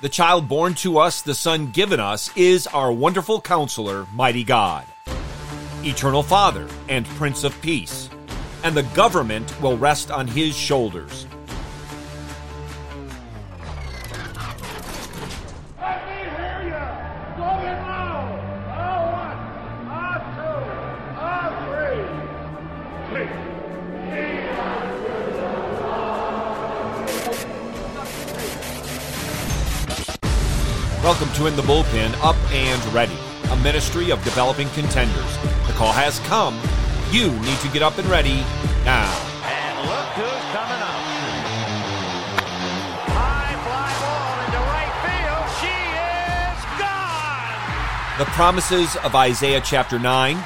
The child born to us, the Son given us, is our wonderful counselor, mighty God, eternal Father, and Prince of Peace, and the government will rest on his shoulders. Welcome to In the Bullpen, Up and Ready, a ministry of developing contenders. The call has come. You need to get up and ready now. And look who's coming up. High fly ball into right field. She is gone. The promises of Isaiah chapter 9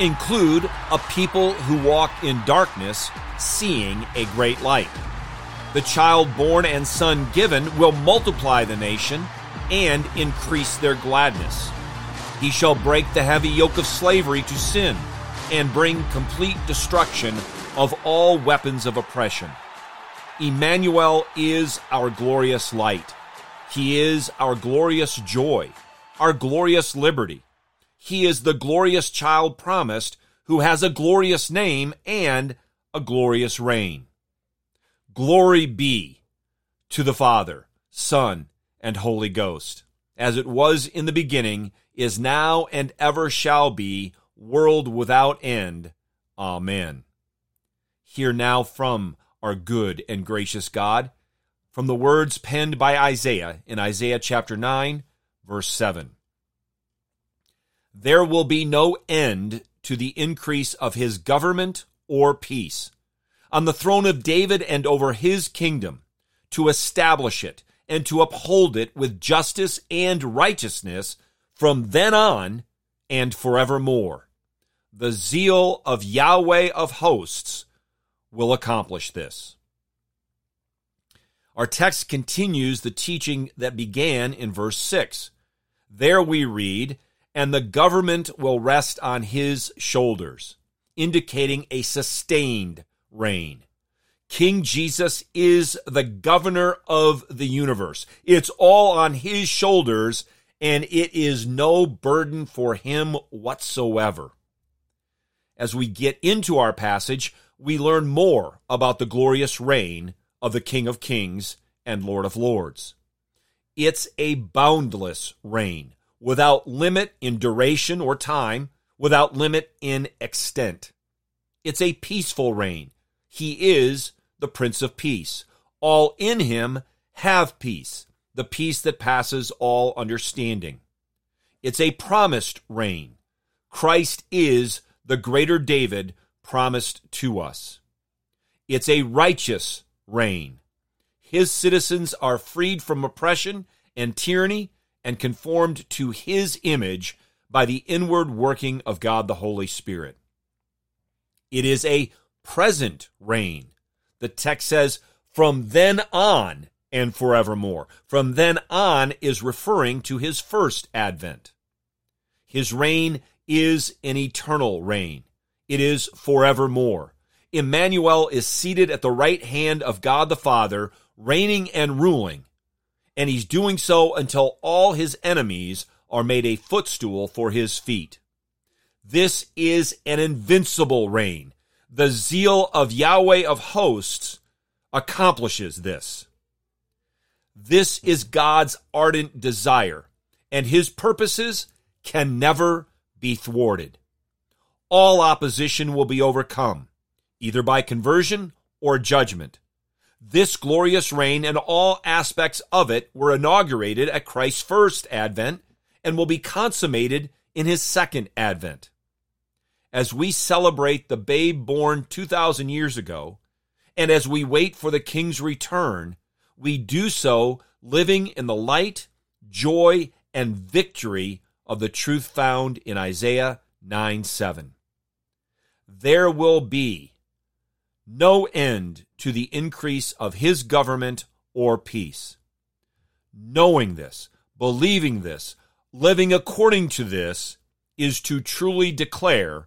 include a people who walk in darkness, seeing a great light. The child born and son given will multiply the nation and increase their gladness. He shall break the heavy yoke of slavery to sin and bring complete destruction of all weapons of oppression. Emmanuel is our glorious light. He is our glorious joy, our glorious liberty. He is the glorious child promised who has a glorious name and a glorious reign. Glory be to the Father, Son, and Holy Ghost, as it was in the beginning, is now, and ever shall be, world without end. Amen. Hear now from our good and gracious God, from the words penned by Isaiah in Isaiah chapter 9, verse 7. There will be no end to the increase of his government or peace on the throne of David and over his kingdom, to establish it and to uphold it with justice and righteousness from then on and forevermore. The zeal of Yahweh of hosts will accomplish this. Our text continues the teaching that began in verse 6. There we read, and the government will rest on his shoulders, indicating a sustained reign. King Jesus is the governor of the universe. It's all on his shoulders, and it is no burden for him whatsoever. As we get into our passage, we learn more about the glorious reign of the King of Kings and Lord of Lords. It's a boundless reign, without limit in duration or time, without limit in extent. It's a peaceful reign. He is the Prince of Peace. All in him have peace, the peace that passes all understanding. It's a promised reign. Christ is the greater David promised to us. It's a righteous reign. His citizens are freed from oppression and tyranny and conformed to his image by the inward working of God the Holy Spirit. It is a present reign. The text says, from then on and forevermore. From then on is referring to his first advent. His reign is an eternal reign. It is forevermore. Emmanuel is seated at the right hand of God the Father, reigning and ruling, and he's doing so until all his enemies are made a footstool for his feet. This is an invincible reign. The zeal of Yahweh of hosts accomplishes this. This is God's ardent desire, and his purposes can never be thwarted. All opposition will be overcome, either by conversion or judgment. This glorious reign and all aspects of it were inaugurated at Christ's first advent and will be consummated in his second advent. As we celebrate the babe born 2,000 years ago, and as we wait for the King's return, we do so living in the light, joy, and victory of the truth found in Isaiah 9 7. There will be no end to the increase of his government or peace. Knowing this, believing this, living according to this is to truly declare